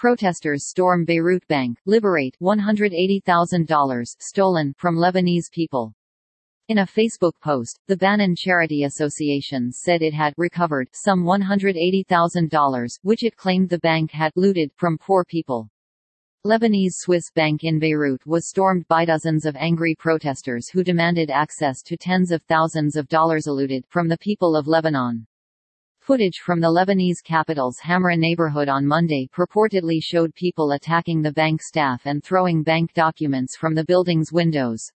Protesters storm Beirut Bank, liberate $180,000 stolen from Lebanese people. In a Facebook post, the Banan Charity Association said it had recovered some $180,000, which it claimed the bank had looted from poor people. Lebanese Swiss bank in Beirut was stormed by dozens of angry protesters who demanded access to tens of thousands of dollars eluded from the people of Lebanon. Footage from the Lebanese capital's Hamra neighborhood on Monday purportedly showed people attacking the bank staff and throwing bank documents from the building's windows.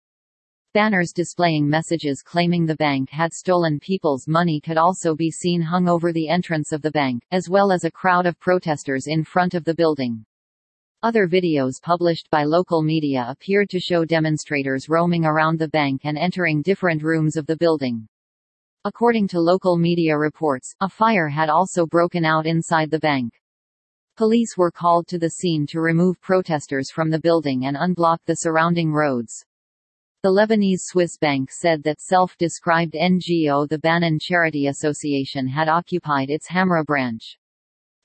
Banners displaying messages claiming the bank had stolen people's money could also be seen hung over the entrance of the bank, as well as a crowd of protesters in front of the building. Other videos published by local media appeared to show demonstrators roaming around the bank and entering different rooms of the building. According to local media reports, a fire had also broken out inside the bank. Police were called to the scene to remove protesters from the building and unblock the surrounding roads. The Lebanese Swiss bank said that self-described NGO the Banan Charity Association had occupied its Hamra branch.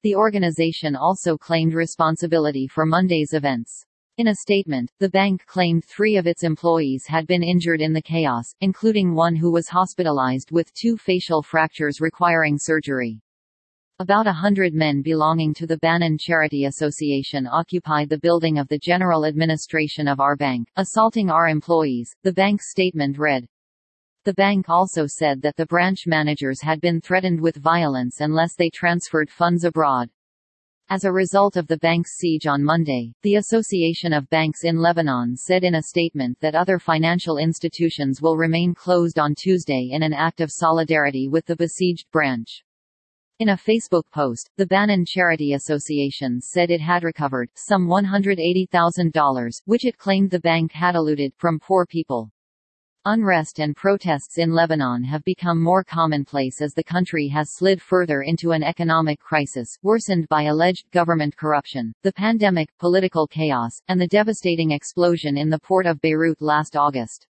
The organization also claimed responsibility for Monday's events. In a statement, the bank claimed three of its employees had been injured in the chaos, including one who was hospitalized with two facial fractures requiring surgery. About a hundred men belonging to the Banan Charity Association occupied the building of the general administration of our bank, assaulting our employees, the bank's statement read. The bank also said that the branch managers had been threatened with violence unless they transferred funds abroad. As a result of the bank's siege on Monday, the Association of Banks in Lebanon said in a statement that other financial institutions will remain closed on Tuesday in an act of solidarity with the besieged branch. In a Facebook post, the Banan Charity Association said it had recovered some $180,000, which it claimed the bank had eluded from poor people. Unrest and protests in Lebanon have become more commonplace as the country has slid further into an economic crisis, worsened by alleged government corruption, the pandemic, political chaos, and the devastating explosion in the port of Beirut last August.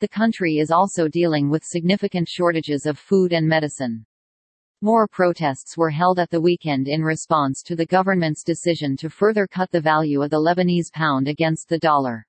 The country is also dealing with significant shortages of food and medicine. More protests were held at the weekend in response to the government's decision to further cut the value of the Lebanese pound against the dollar.